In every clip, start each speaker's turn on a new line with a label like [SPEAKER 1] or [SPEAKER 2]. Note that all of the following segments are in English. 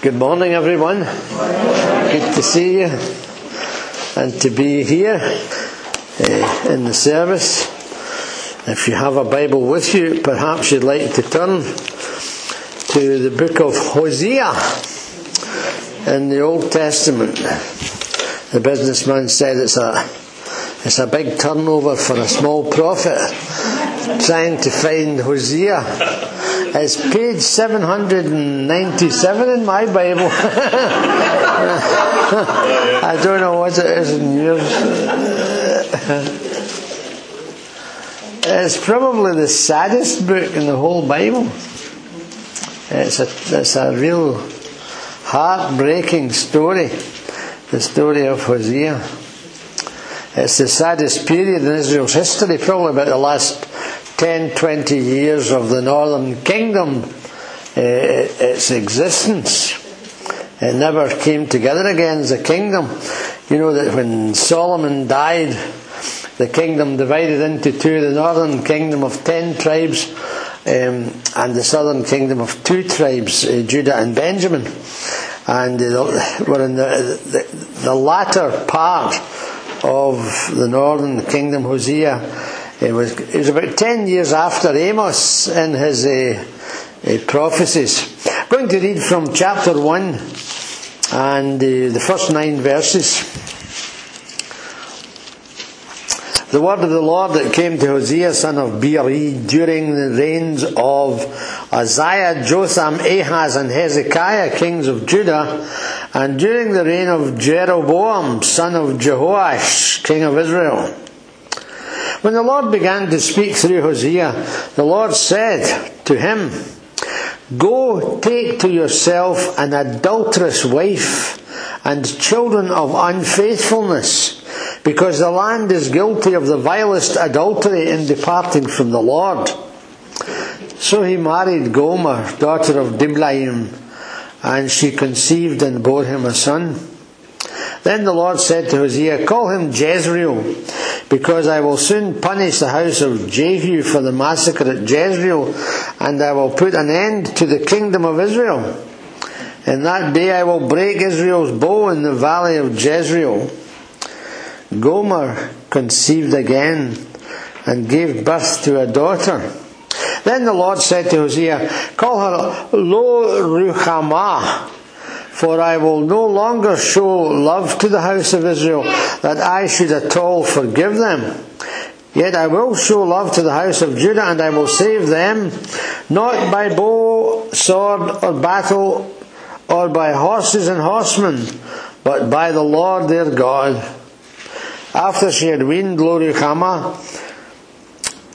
[SPEAKER 1] Good morning, everyone. Good to see you and to be here uh, in the service. If you have a Bible with you, perhaps you'd like to turn to the book of Hosea in the Old Testament. The businessman said it's a it's a big turnover for a small prophet trying to find Hosea. It's page 797 in my Bible. I don't know what it is in yours. It's probably the saddest book in the whole Bible. It's a, it's a real heartbreaking story, the story of Hosea. It's the saddest period in Israel's history, probably about the last 10, 20 years of the northern kingdom, uh, its existence. It never came together again as a kingdom. You know that when Solomon died, the kingdom divided into two the northern kingdom of ten tribes um, and the southern kingdom of two tribes, uh, Judah and Benjamin. And uh, we're in the, the, the latter part of the northern kingdom, Hosea it was, it was about 10 years after Amos in his uh, uh, prophecies. I'm going to read from chapter 1 and uh, the first nine verses. The word of the Lord that came to Hosea son of Beeri during the reigns of Uzziah, Jotham, Ahaz, and Hezekiah, kings of Judah, and during the reign of Jeroboam, son of Jehoash, king of Israel. When the Lord began to speak through Hosea, the Lord said to him, Go take to yourself an adulterous wife and children of unfaithfulness, because the land is guilty of the vilest adultery in departing from the Lord. So he married Gomer, daughter of Diblaim, and she conceived and bore him a son. Then the Lord said to Hosea, Call him Jezreel, because I will soon punish the house of Jehu for the massacre at Jezreel, and I will put an end to the kingdom of Israel. In that day I will break Israel's bow in the valley of Jezreel. Gomer conceived again and gave birth to a daughter. Then the Lord said to Hosea, Call her Lo Ruhamah for I will no longer show love to the house of Israel, that I should at all forgive them. Yet I will show love to the house of Judah, and I will save them, not by bow, sword, or battle, or by horses and horsemen, but by the Lord their God. After she had weaned Lo-ruhamah,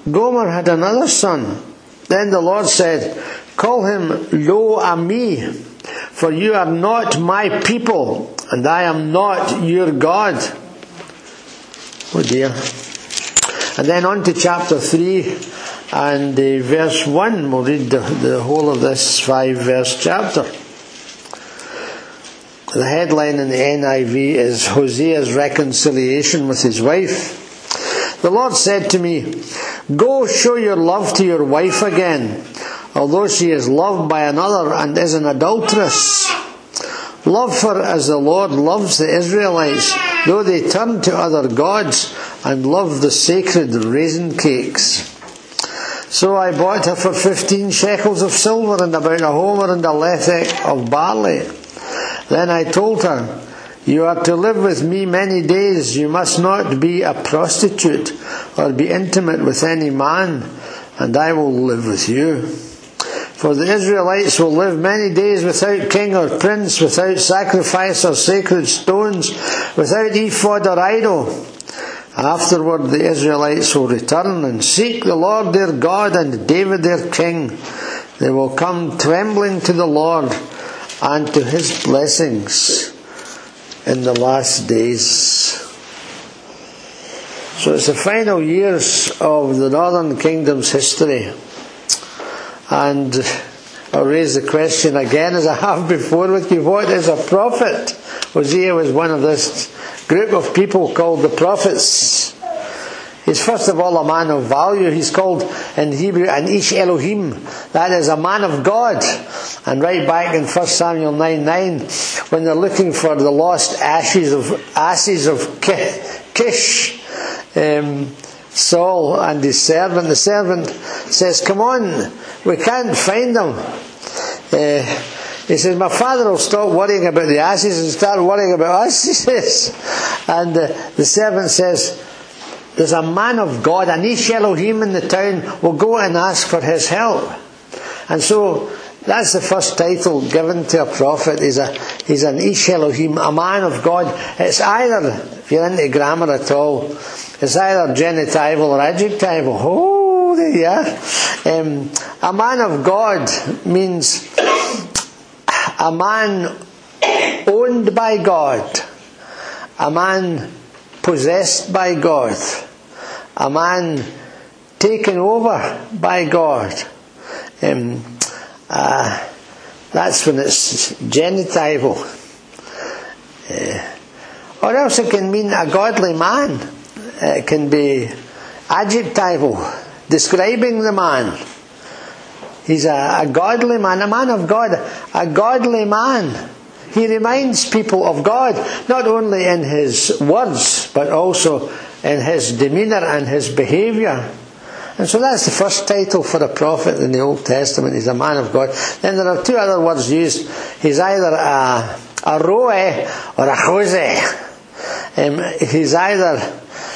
[SPEAKER 1] Gomer had another son. Then the Lord said, Call him Lo-ammi for you are not my people, and I am not your God. Oh dear. And then on to chapter 3 and uh, verse 1. We'll read the, the whole of this five verse chapter. The headline in the NIV is Hosea's reconciliation with his wife. The Lord said to me, Go show your love to your wife again although she is loved by another and is an adulteress. Love her as the Lord loves the Israelites, though they turn to other gods and love the sacred raisin cakes. So I bought her for fifteen shekels of silver and about a homer and a lethek of barley. Then I told her, You are to live with me many days. You must not be a prostitute or be intimate with any man, and I will live with you. For the Israelites will live many days without king or prince, without sacrifice or sacred stones, without ephod or idol. Afterward, the Israelites will return and seek the Lord their God and David their king. They will come trembling to the Lord and to his blessings in the last days. So it's the final years of the Northern Kingdom's history. And I'll raise the question again, as I have before with you what is a prophet? Hosea was one of this group of people called the prophets. He's first of all a man of value. He's called in Hebrew an Ish Elohim. That is a man of God. And right back in 1 Samuel 9 9, when they're looking for the lost ashes of asses of Kish, um, Saul and his servant, the servant says, Come on, we can't find them. Uh, he says, My father will stop worrying about the asses and start worrying about us, he says. And uh, the servant says, there's a man of God, an Ish Elohim in the town, will go and ask for his help. And so that's the first title given to a prophet. He's, a, he's an Ish Elohim, a man of God. It's either, if you're into grammar at all, it's either genitival or adjectival. Oh, are. Um, a man of God means a man owned by God, a man possessed by God, a man taken over by God. Um, uh, that's when it's genitival. Uh, or else it can mean a godly man. It can be adjectival, describing the man. He's a, a godly man, a man of God, a godly man. He reminds people of God, not only in his words, but also in his demeanour and his behaviour. And so that's the first title for a prophet in the Old Testament. He's a man of God. Then there are two other words used. He's either a, a roe or a jose. Um, he's either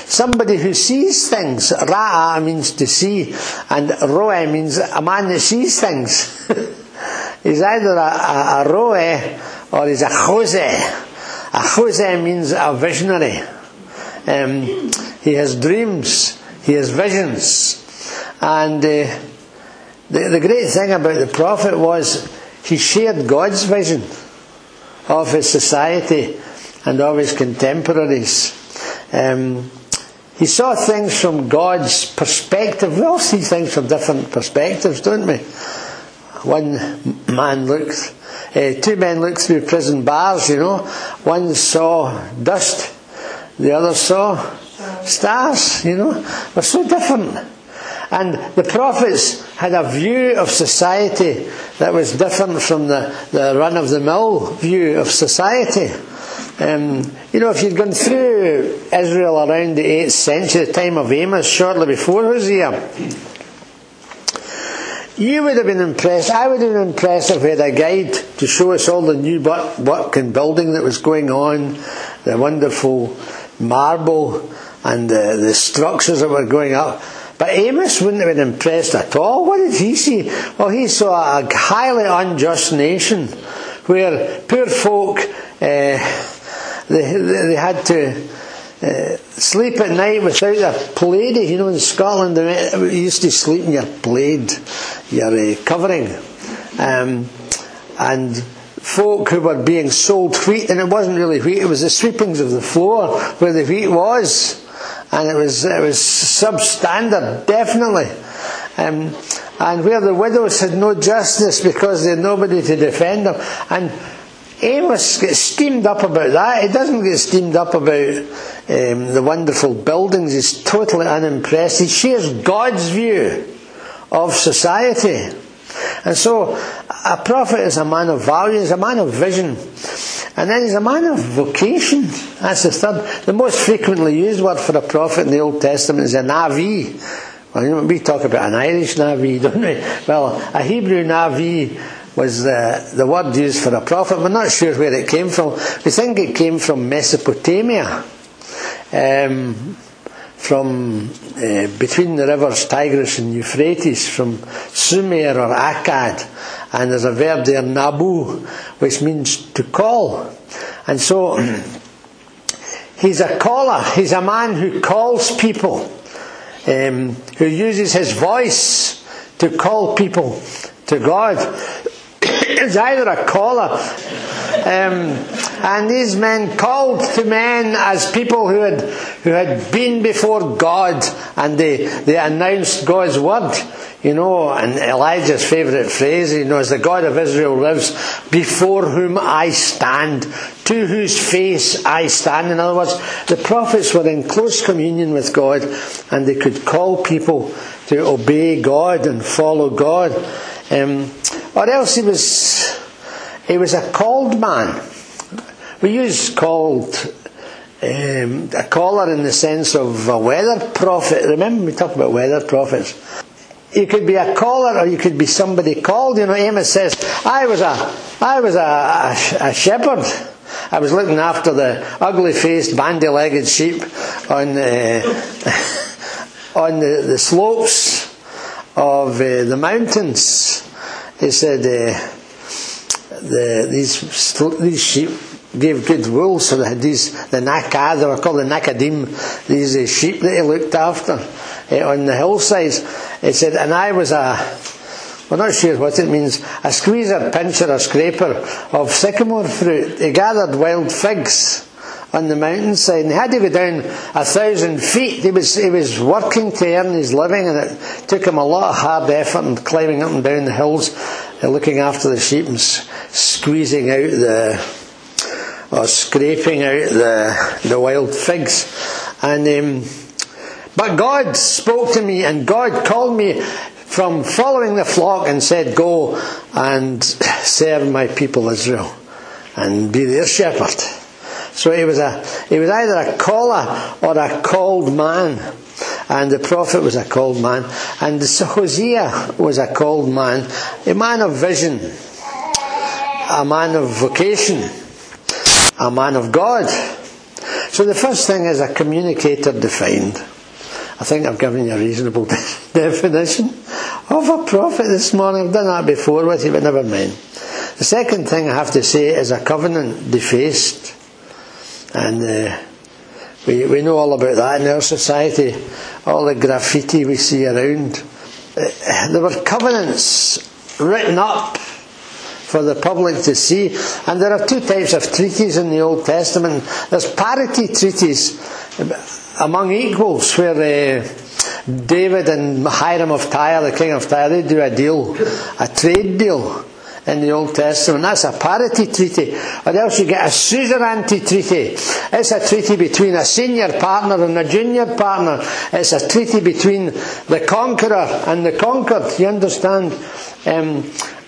[SPEAKER 1] somebody who sees things. Ra'a means to see, and roe means a man that sees things. he's either a, a, a roe or he's a jose. A jose means a visionary. Um, he has dreams, he has visions. And uh, the, the great thing about the prophet was he shared God's vision of his society and of his contemporaries. Um, he saw things from God's perspective. We all see things from different perspectives, don't we? One man looked, uh, two men looked through prison bars, you know. One saw dust, the other saw stars, you know. They're so different. And the prophets had a view of society that was different from the, the run of the mill view of society. Um, you know, if you'd gone through Israel around the 8th century, the time of Amos, shortly before Hosea, you would have been impressed, I would have been impressed if we had a guide to show us all the new work and building that was going on, the wonderful marble and the, the structures that were going up. But Amos wouldn't have been impressed at all. What did he see? Well, he saw a highly unjust nation where poor folk, uh, they, they had to uh, sleep at night without a plaid. You know, in Scotland, they used to sleep in your plaid, your uh, covering. Um, and folk who were being sold wheat, and it wasn't really wheat, it was the sweepings of the floor where the wheat was and it was it was substandard, definitely. Um, and where the widows had no justice because they had nobody to defend them. And Amos gets steamed up about that. He doesn't get steamed up about um, the wonderful buildings. He's totally unimpressed. He shares God's view of society. And so, a prophet is a man of value, he's a man of vision. And then he's a man of vocation. That's the third. The most frequently used word for a prophet in the Old Testament is a Navi. Well, you know, we talk about an Irish Navi, don't we? Well, a Hebrew Navi was the, the word used for a prophet. We're not sure where it came from. We think it came from Mesopotamia. Um, from uh, between the rivers Tigris and Euphrates, from Sumer or Akkad, and there's a verb there, nabu, which means to call. And so, he's a caller. He's a man who calls people, um, who uses his voice to call people to God. he's either a caller um, and these men called to men as people who had, who had been before God and they, they announced God's word. You know, and Elijah's favourite phrase, you know, is the God of Israel lives, before whom I stand, to whose face I stand. In other words, the prophets were in close communion with God and they could call people to obey God and follow God. Um, or else he was, he was a called man. We use called um, a caller in the sense of a weather prophet. Remember, we talked about weather prophets. You could be a caller, or you could be somebody called. You know, Amos says, "I was a, I was a, a, a shepherd. I was looking after the ugly-faced, bandy-legged sheep on the, on the, the slopes of uh, the mountains." He said, uh, the, "These these sheep gave good wool, so had these the nakad, they were called the nakadim, these uh, sheep that he looked after uh, on the hillsides." He said, and I was a, we're not sure what it means, a squeezer, pincher, or scraper of sycamore fruit. He gathered wild figs on the mountainside and he had to go down a thousand feet. He was, he was working to earn his living and it took him a lot of hard effort and climbing up and down the hills and looking after the sheep and squeezing out the, or scraping out the, the wild figs. And, um, but God spoke to me and God called me from following the flock and said, Go and serve my people Israel and be their shepherd. So he was a he was either a caller or a called man. And the prophet was a called man. And Hosea was a called man, a man of vision, a man of vocation, a man of God. So the first thing is a communicator defined. I think I've given you a reasonable definition of a prophet this morning. I've done that before with you, but never mind. The second thing I have to say is a covenant defaced. And uh, we, we know all about that in our society, all the graffiti we see around. Uh, there were covenants written up for the public to see. And there are two types of treaties in the Old Testament. There's parity treaties among equals, where uh, David and Hiram of Tyre, the king of Tyre, they do a deal, a trade deal in the Old Testament. That's a parity treaty. Or else you get a suzerainty treaty. It's a treaty between a senior partner and a junior partner. It's a treaty between the conqueror and the conquered. You understand? Um,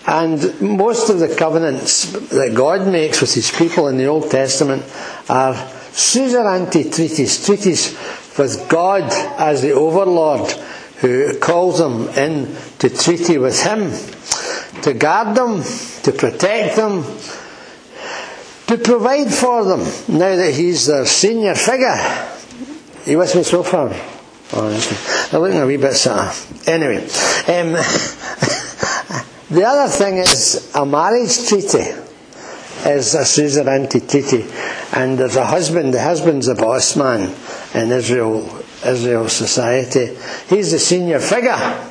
[SPEAKER 1] and most of the covenants that God makes with his people in the Old Testament are suzerainty treaties, treaties with God as the overlord who calls them in to treaty with him, to guard them, to protect them, to provide for them, now that he's their senior figure. Are you with me so far? Oh, they're looking a wee bit sad. Anyway, um, the other thing is a marriage treaty is a suzerainty treaty and there's a husband, the husband's a boss man in Israel, Israel society. He's the senior figure.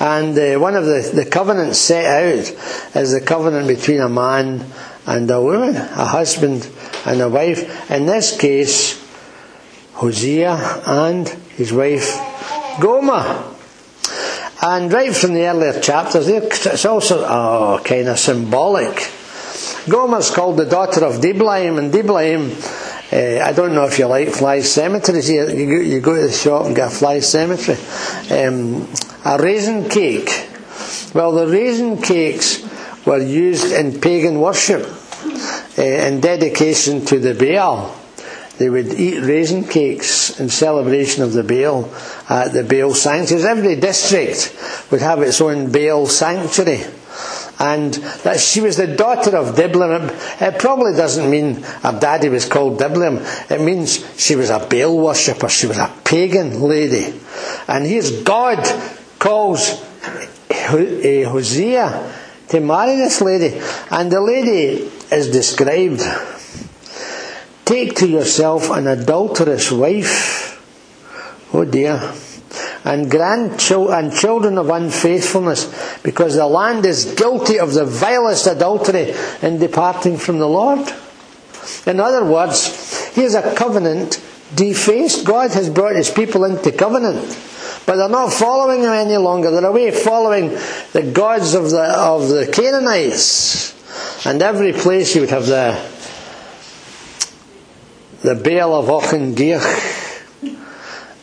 [SPEAKER 1] And uh, one of the, the covenants set out is the covenant between a man and a woman, a husband and a wife. In this case, Hosea and his wife Gomer. And right from the earlier chapters, it's also oh, kind of symbolic Gomer's called the daughter of Diblaim, and Diblaim, uh, I don't know if you like fly cemeteries. You, you, go, you go to the shop and get a fly cemetery. Um, a raisin cake. Well, the raisin cakes were used in pagan worship uh, in dedication to the Baal. They would eat raisin cakes in celebration of the Baal at the Baal sanctuaries. Every district would have its own Baal sanctuary and that she was the daughter of Diblaim. It probably doesn't mean her daddy was called Diblaim. It means she was a Baal worshipper. She was a pagan lady. And here's God calls eh, Hosea to marry this lady. And the lady is described. Take to yourself an adulterous wife. Oh dear and grandchildren and children of unfaithfulness, because the land is guilty of the vilest adultery in departing from the Lord. In other words, here's a covenant defaced. God has brought his people into covenant, But they're not following him any longer. They're away following the gods of the, of the Canaanites. And every place you would have the, the Baal of Auchengeich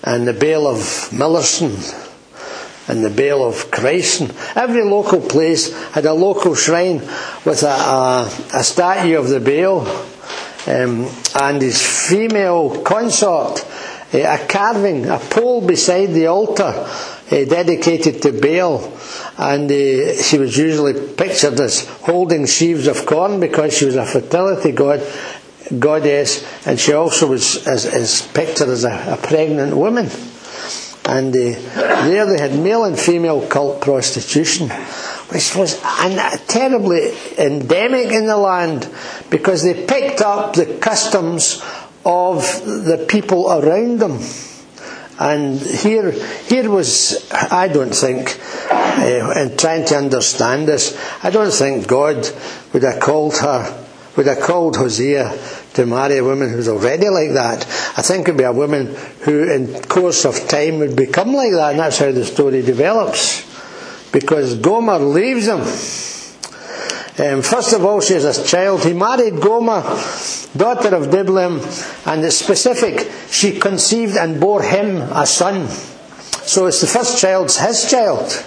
[SPEAKER 1] and the Baal of Millerston and the Baal of Chryston. Every local place had a local shrine with a, a, a statue of the Baal um, and his female consort, uh, a carving, a pole beside the altar uh, dedicated to Baal. And uh, she was usually pictured as holding sheaves of corn because she was a fertility god goddess, and she also was is pictured as a, a pregnant woman. And uh, there they had male and female cult prostitution, which was an, terribly endemic in the land because they picked up the customs of the people around them. And here, here was, I don't think, uh, in trying to understand this, I don't think God would have called her, would have called Hosea to marry a woman who's already like that. I think it would be a woman who, in course of time, would become like that, and that's how the story develops. Because Gomer leaves him. Um, first of all, she has a child. He married Gomer, daughter of Diblaim, and the specific, she conceived and bore him a son. So it's the first child's his child.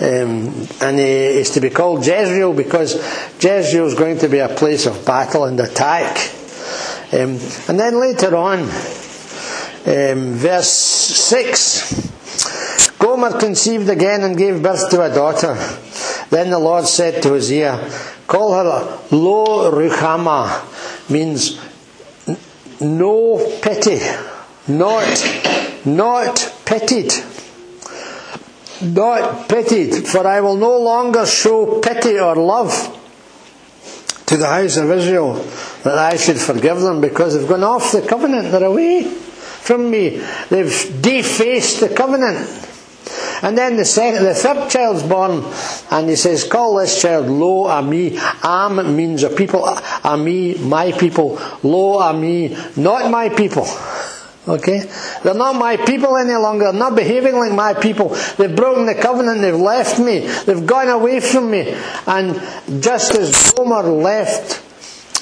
[SPEAKER 1] Um, and is to be called Jezreel because Jezreel is going to be a place of battle and attack. Um, and then later on, um, verse 6 Gomer conceived again and gave birth to a daughter. Then the Lord said to Hosea, Call her Lo Ruhamah, means no pity, not, not pitied. Not pitied, for I will no longer show pity or love to the house of Israel that I should forgive them because they've gone off the covenant. They're away from me. They've defaced the covenant. And then the, second, the third child's born, and he says, Call this child Lo Ami. Am means a people, Ami, my people. Lo Ami, not my people. Okay? They're not my people any longer. They're not behaving like my people. They've broken the covenant. They've left me. They've gone away from me. And just as Gomer left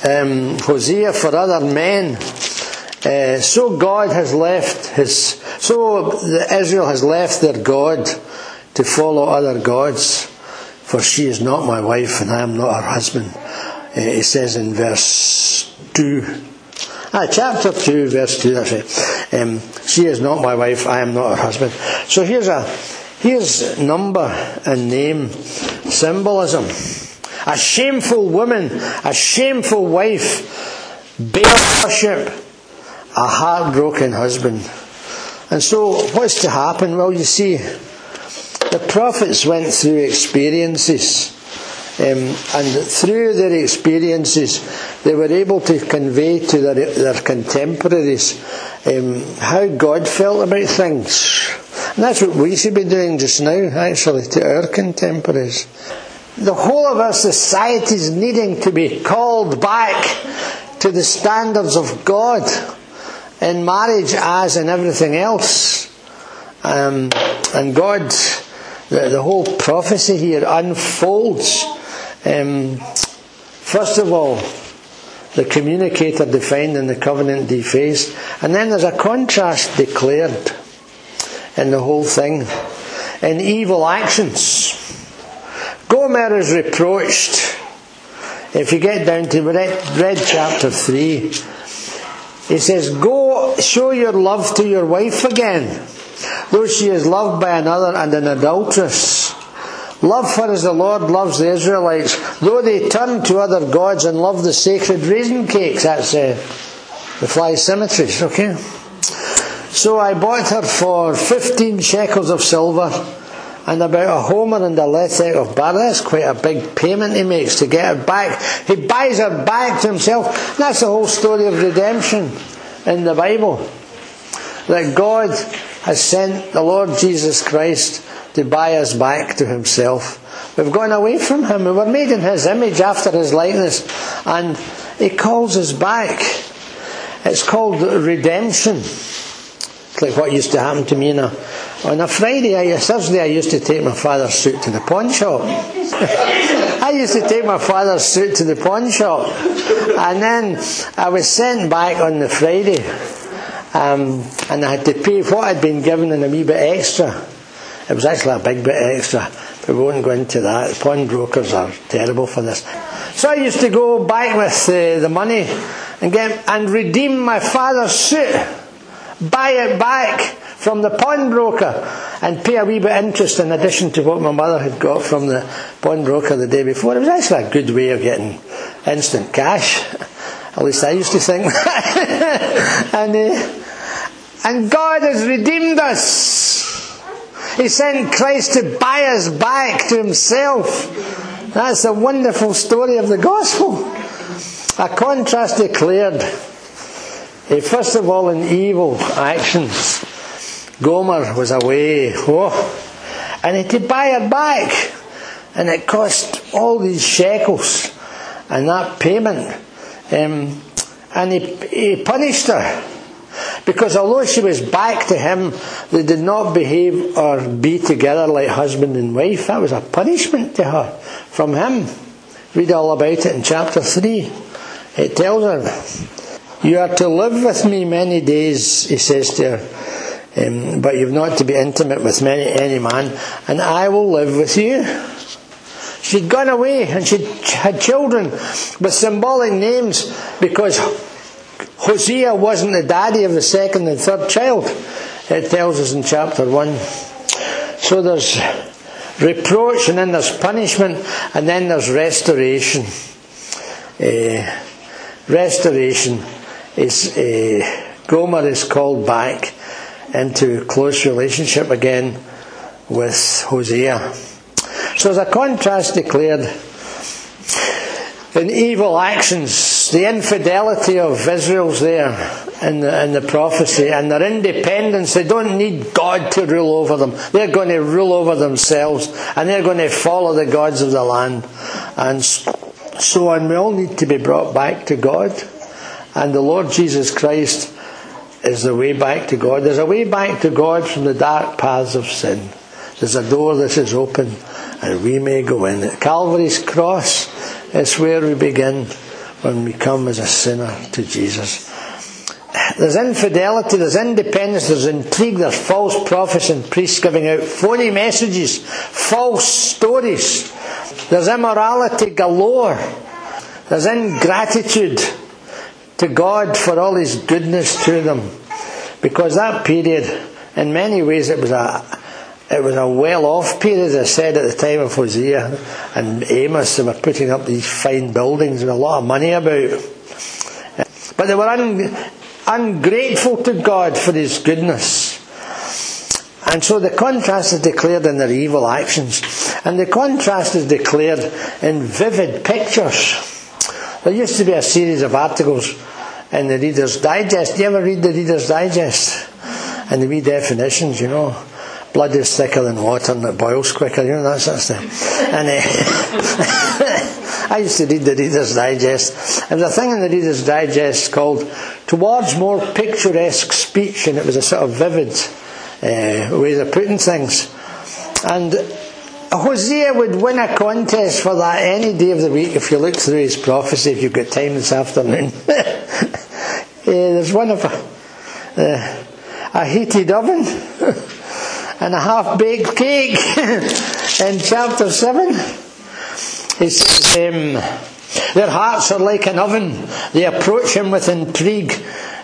[SPEAKER 1] um, Hosea for other men, uh, so God has left his, so Israel has left their God to follow other gods. For she is not my wife and I am not her husband. Uh, it says in verse 2. Ah, chapter 2, verse 2, that's it. Um, she is not my wife, I am not her husband. So here's a here's number and name symbolism. A shameful woman, a shameful wife, Baal worship, a heartbroken husband. And so what's to happen? Well, you see, the prophets went through experiences um, and through their experiences, they were able to convey to their, their contemporaries um, how God felt about things. And that's what we should be doing just now, actually, to our contemporaries. The whole of our society is needing to be called back to the standards of God in marriage as in everything else. Um, and God, the, the whole prophecy here unfolds um, first of all, the communicator defined and the covenant defaced, and then there's a contrast declared in the whole thing. In evil actions, Gomer is reproached. If you get down to read, read chapter 3, he says, Go show your love to your wife again, though she is loved by another and an adulteress. Love for as the Lord loves the Israelites, though they turn to other gods and love the sacred raisin cakes. That's uh, the fly cemeteries, okay? So I bought her for 15 shekels of silver and about a homer and a lethek of barley. That's quite a big payment he makes to get her back. He buys her back to himself. That's the whole story of redemption in the Bible. That God has sent the Lord Jesus Christ to buy us back to himself. We've gone away from him. We were made in his image after his likeness. And he calls us back. It's called redemption. It's like what used to happen to me a On a Friday, I, Thursday, I used to take my father's suit to the pawn shop. I used to take my father's suit to the pawn shop. And then I was sent back on the Friday. Um, and I had to pay what I'd been given and a wee bit extra. It was actually a big bit extra. We won't go into that. Pawnbrokers are terrible for this. So I used to go back with uh, the money and get and redeem my father's suit, buy it back from the pawnbroker, and pay a wee bit interest in addition to what my mother had got from the pawnbroker the day before. It was actually a good way of getting instant cash. At least I used to think that. and, uh, and God has redeemed us. He sent Christ to buy us back to Himself. That's a wonderful story of the gospel. A contrast declared. Eh, first of all, in evil actions. Gomer was away. Oh, and he had to buy her back. And it cost all these shekels. And that payment. Um, and he, he punished her. Because although she was back to him, they did not behave or be together like husband and wife. That was a punishment to her from him. Read all about it in chapter 3. It tells her, You are to live with me many days, he says to her, um, but you've not to be intimate with many, any man, and I will live with you. She'd gone away and she had children with symbolic names because Hosea wasn't the daddy of the second and third child. It tells us in chapter 1. So there's reproach and then there's punishment and then there's restoration. Uh, restoration is uh, Gomer is called back into close relationship again with Hosea. So there's a contrast declared in evil actions, the infidelity of Israel's there in the, in the prophecy, and their independence. They don't need God to rule over them. They're going to rule over themselves, and they're going to follow the gods of the land, and so on. We all need to be brought back to God, and the Lord Jesus Christ is the way back to God. There's a way back to God from the dark paths of sin. There's a door that is open, and we may go in. At Calvary's cross, it's where we begin when we come as a sinner to Jesus. There's infidelity, there's independence, there's intrigue, there's false prophets and priests giving out phony messages, false stories. There's immorality galore. There's ingratitude to God for all His goodness to them. Because that period, in many ways, it was a, it was a well-off period, as I said, at the time of Hosea and Amos. They were putting up these fine buildings with a lot of money about. But they were un- ungrateful to God for His goodness. And so the contrast is declared in their evil actions. And the contrast is declared in vivid pictures. There used to be a series of articles in the Reader's Digest. Do you ever read the Reader's Digest? And the wee definitions, you know blood is thicker than water and it boils quicker, you know, that sort of stuff. And uh, I used to read the Reader's Digest. There was a thing in the Reader's Digest called Towards More Picturesque Speech, and it was a sort of vivid uh, way of putting things. And Hosea would win a contest for that any day of the week if you look through his prophecy, if you've got time this afternoon. uh, there's one of a, uh, a heated oven. and a half baked cake in chapter 7. He says, um, Their hearts are like an oven, they approach him with intrigue.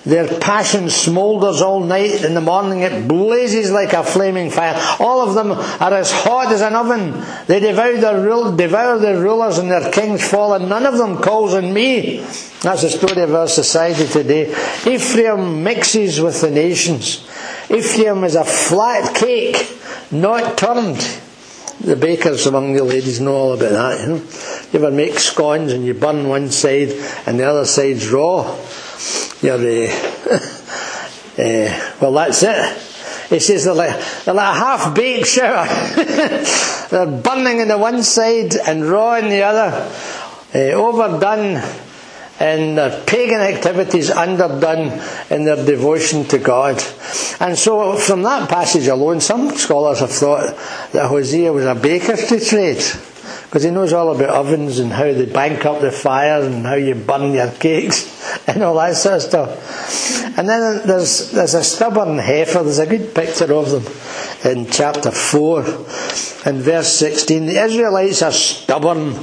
[SPEAKER 1] Their passion smoulders all night. In the morning it blazes like a flaming fire. All of them are as hot as an oven. They devour their, devour their rulers and their kings fall, and none of them calls on me. That's the story of our society today. Ephraim mixes with the nations. Ephraim is a flat cake, not turned. The bakers among the ladies know all about that. You, know? you ever make scones and you burn one side and the other side's raw? You're, uh, uh, well, that's it. He says they're like, they're like a half baked shower. they're burning on the one side and raw on the other. Uh, overdone in their pagan activities underdone in their devotion to God. And so, from that passage alone, some scholars have thought that Hosea was a baker to trade. Because he knows all about ovens and how they bank up the fire and how you burn your cakes and all that sort of stuff. And then there's, there's a stubborn heifer, there's a good picture of them in chapter 4 and verse 16. The Israelites are stubborn,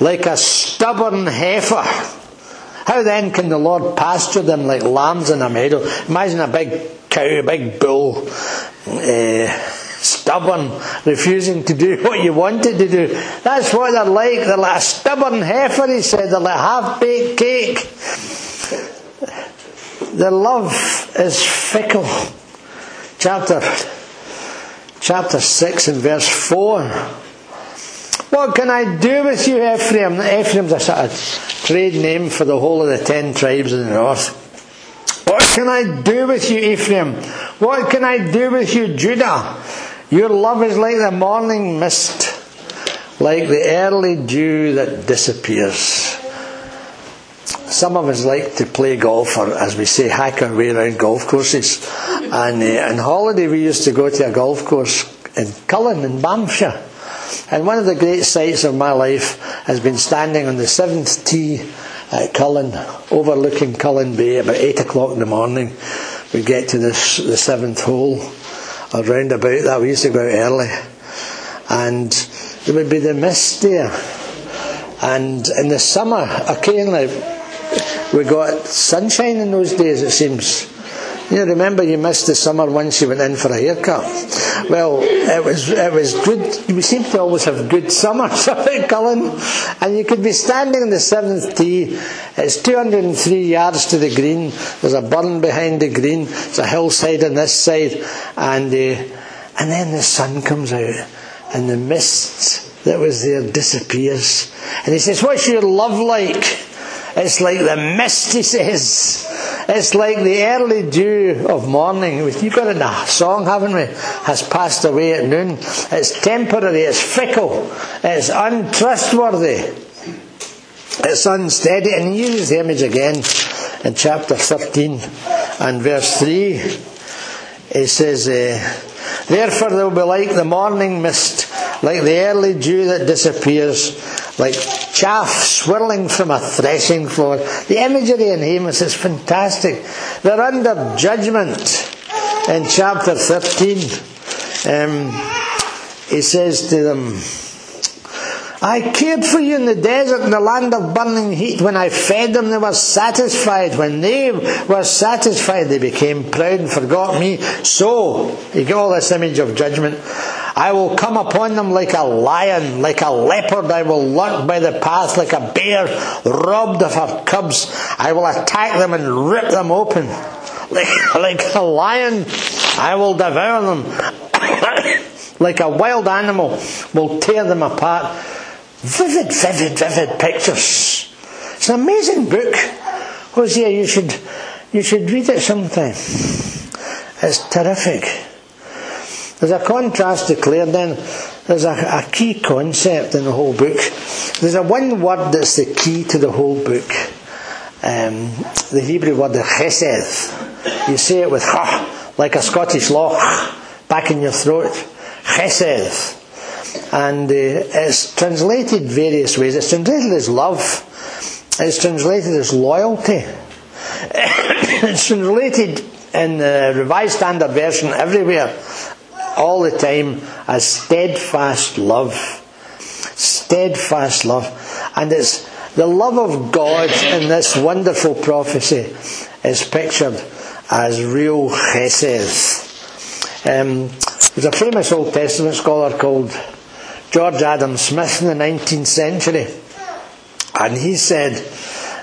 [SPEAKER 1] like a stubborn heifer. How then can the Lord pasture them like lambs in a meadow? Imagine a big cow, a big bull, uh, stubborn, refusing to do what you want it to do. That's what they're like. They're like a stubborn heifer, he said. They're like half baked cake. Their love is fickle. Chapter chapter 6 and verse 4. What can I do with you, Ephraim? Ephraim's a sort of trade name for the whole of the ten tribes in the north. What can I do with you, Ephraim? What can I do with you, Judah? Your love is like the morning mist, like the early dew that disappears. Some of us like to play golf, or as we say, hack our way around golf courses. And uh, on holiday, we used to go to a golf course in Cullen in Banffshire. And one of the great sights of my life has been standing on the seventh tee at Cullen, overlooking Cullen Bay about eight o'clock in the morning. We get to this, the seventh hole, or round about that. We used to go out early. And there would be the mist there. And in the summer, occasionally, we got sunshine in those days, it seems. You remember you missed the summer once you went in for a haircut. Well, it was it was good. We seem to always have good summers up Cullen, and you could be standing in the seventh tee. It's 203 yards to the green. There's a burn behind the green. There's a hillside on this side, and uh, and then the sun comes out, and the mist that was there disappears. And he says, "What's your love like?" It's like the mist, he says. It's like the early dew of morning. You've got in a song, haven't we? Has passed away at noon. It's temporary, it's fickle, it's untrustworthy, it's unsteady. And he uses the image again in chapter 13 and verse 3. He says, uh, Therefore they will be like the morning mist, like the early dew that disappears like chaff swirling from a threshing floor. The imagery in Amos is fantastic. They're under judgment in chapter 13. Um, he says to them, I cared for you in the desert in the land of burning heat. When I fed them, they were satisfied. When they were satisfied, they became proud and forgot me. So, you get all this image of judgment. I will come upon them like a lion, like a leopard. I will lurk by the path like a bear robbed of her cubs. I will attack them and rip them open. Like, like a lion, I will devour them. like a wild animal, will tear them apart. Vivid, vivid, vivid pictures. It's an amazing book. Hosea, you should, you should read it sometime. It's terrific. There's a contrast declared then. There's a, a, key concept in the whole book. There's a one word that's the key to the whole book. Um, the Hebrew word, the chesed. You say it with ha, like a Scottish loch, back in your throat. Chesed. And uh, it's translated various ways. It's translated as love. It's translated as loyalty. it's translated in the Revised Standard Version everywhere all the time as steadfast love. Steadfast love. And it's the love of God in this wonderful prophecy is pictured as real chesed. Um, there's a famous Old Testament scholar called George Adam Smith in the 19th century, and he said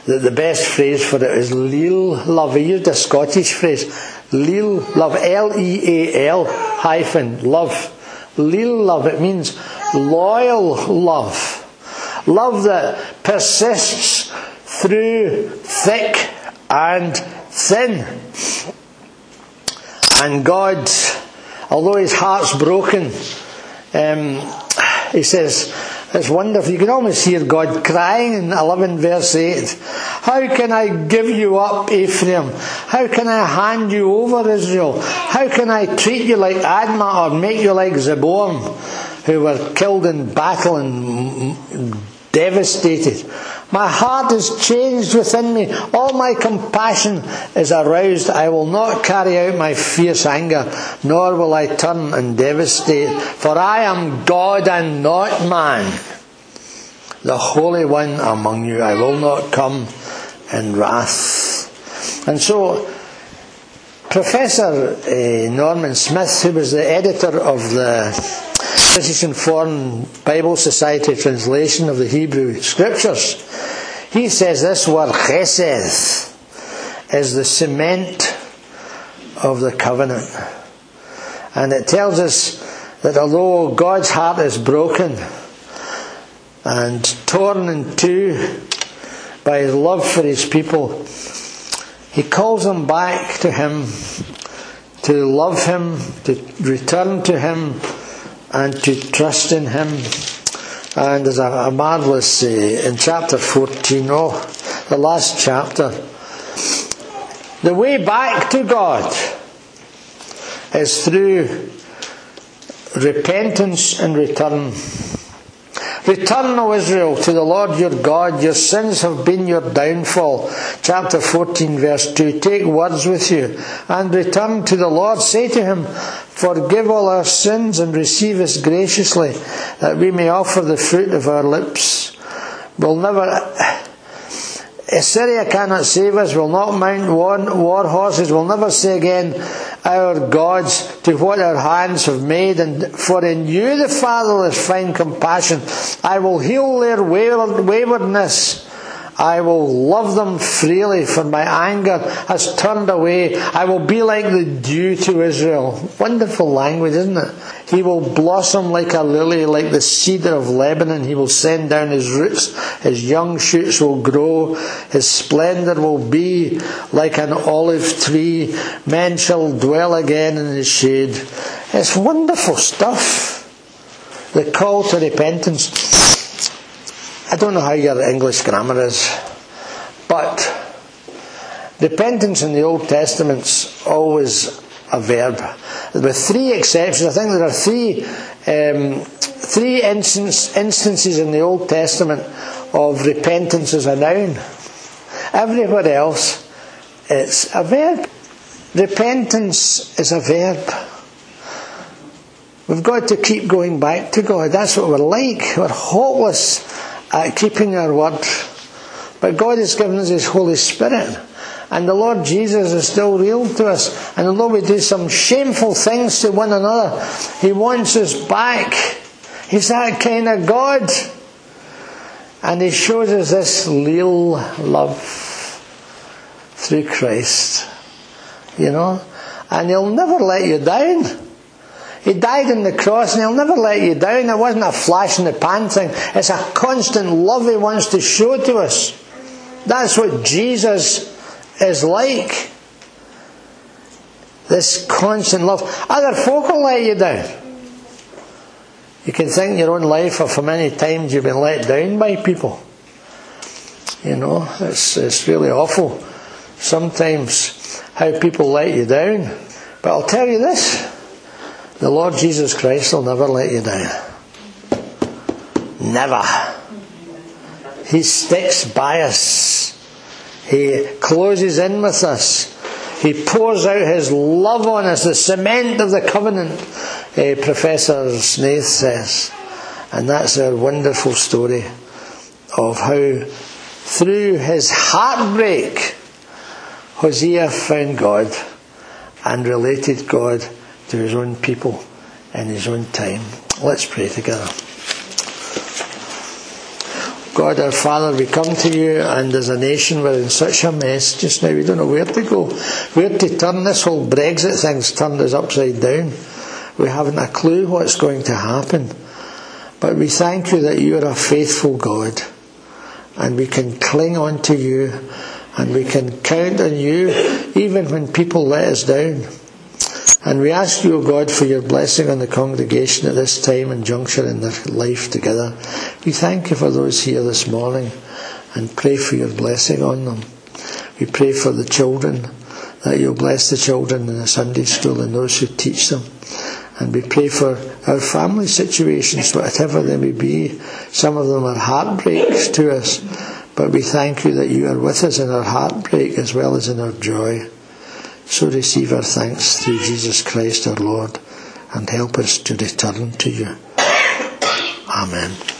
[SPEAKER 1] that the best phrase for it is leal love. He used a Scottish phrase, leal love, L E A L hyphen love. Leal love, it means loyal love. Love that persists through thick and thin. And God, although his heart's broken, um, he says, It's wonderful. You can almost hear God crying in 11 verse 8. How can I give you up, Ephraim? How can I hand you over, Israel? How can I treat you like Admah or make you like Zeboim, who were killed in battle and devastated? My heart is changed within me. All my compassion is aroused. I will not carry out my fierce anger, nor will I turn and devastate. For I am God and not man, the Holy One among you. I will not come in wrath. And so, Professor uh, Norman Snaith, who was the editor of the British and Foreign Bible Society translation of the Hebrew Scriptures, he says this word chesed is the cement of the covenant. And it tells us that although God's heart is broken and torn in two by his love for his people, he calls them back to him to love him, to return to him, and to trust in Him. And there's a, a marvellous, uh, in chapter 14, oh, the last chapter, the way back to God is through repentance and return. Return, O Israel, to the Lord your God. Your sins have been your downfall. Chapter 14, verse 2. Take words with you and return to the Lord. Say to him, Forgive all our sins and receive us graciously, that we may offer the fruit of our lips. We'll never. Assyria cannot save us, will not mount war, war horses, will never say again, Our gods, to what our hands have made, and for in you the fatherless find compassion. I will heal their waywardness I will love them freely, for my anger has turned away. I will be like the dew to Israel. Wonderful language, isn't it? He will blossom like a lily, like the cedar of Lebanon. He will send down his roots. His young shoots will grow. His splendour will be like an olive tree. Men shall dwell again in his shade. It's wonderful stuff. The call to repentance. I don't know how your English grammar is, but repentance in the Old Testament's always a verb. With three exceptions, I think there are three um, three instance, instances in the Old Testament of repentance as a noun. Everywhere else, it's a verb. Repentance is a verb. We've got to keep going back to God. That's what we're like. We're hopeless at keeping our word. But God has given us His Holy Spirit. And the Lord Jesus is still real to us. And although we do some shameful things to one another, He wants us back. He's that kind of God. And He shows us this real love through Christ. You know? And He'll never let you down. He died on the cross and He'll never let you down. It wasn't a flash in the pan thing. It's a constant love He wants to show to us. That's what Jesus is like. This constant love. Other folk will let you down. You can think in your own life of how many times you've been let down by people. You know, it's, it's really awful sometimes how people let you down. But I'll tell you this the Lord Jesus Christ will never let you down. Never. He sticks by us. He closes in with us. He pours out His love on us, the cement of the covenant, uh, Professor Snaith says. And that's our wonderful story of how, through his heartbreak, Hosea found God and related God to his own people in his own time. Let's pray together. God our Father, we come to you and as a nation we're in such a mess just now. We don't know where to go, where to turn. This whole Brexit thing's turned us upside down. We haven't a clue what's going to happen. But we thank you that you are a faithful God and we can cling on to you and we can count on you even when people let us down. And we ask you, O God, for your blessing on the congregation at this time and juncture in their life together. We thank you for those here this morning and pray for your blessing on them. We pray for the children, that you'll bless the children in the Sunday school and those who teach them. And we pray for our family situations, whatever they may be. Some of them are heartbreaks to us, but we thank you that you are with us in our heartbreak as well as in our joy. So receive our thanks through Jesus Christ our Lord and help us to return to you. Amen.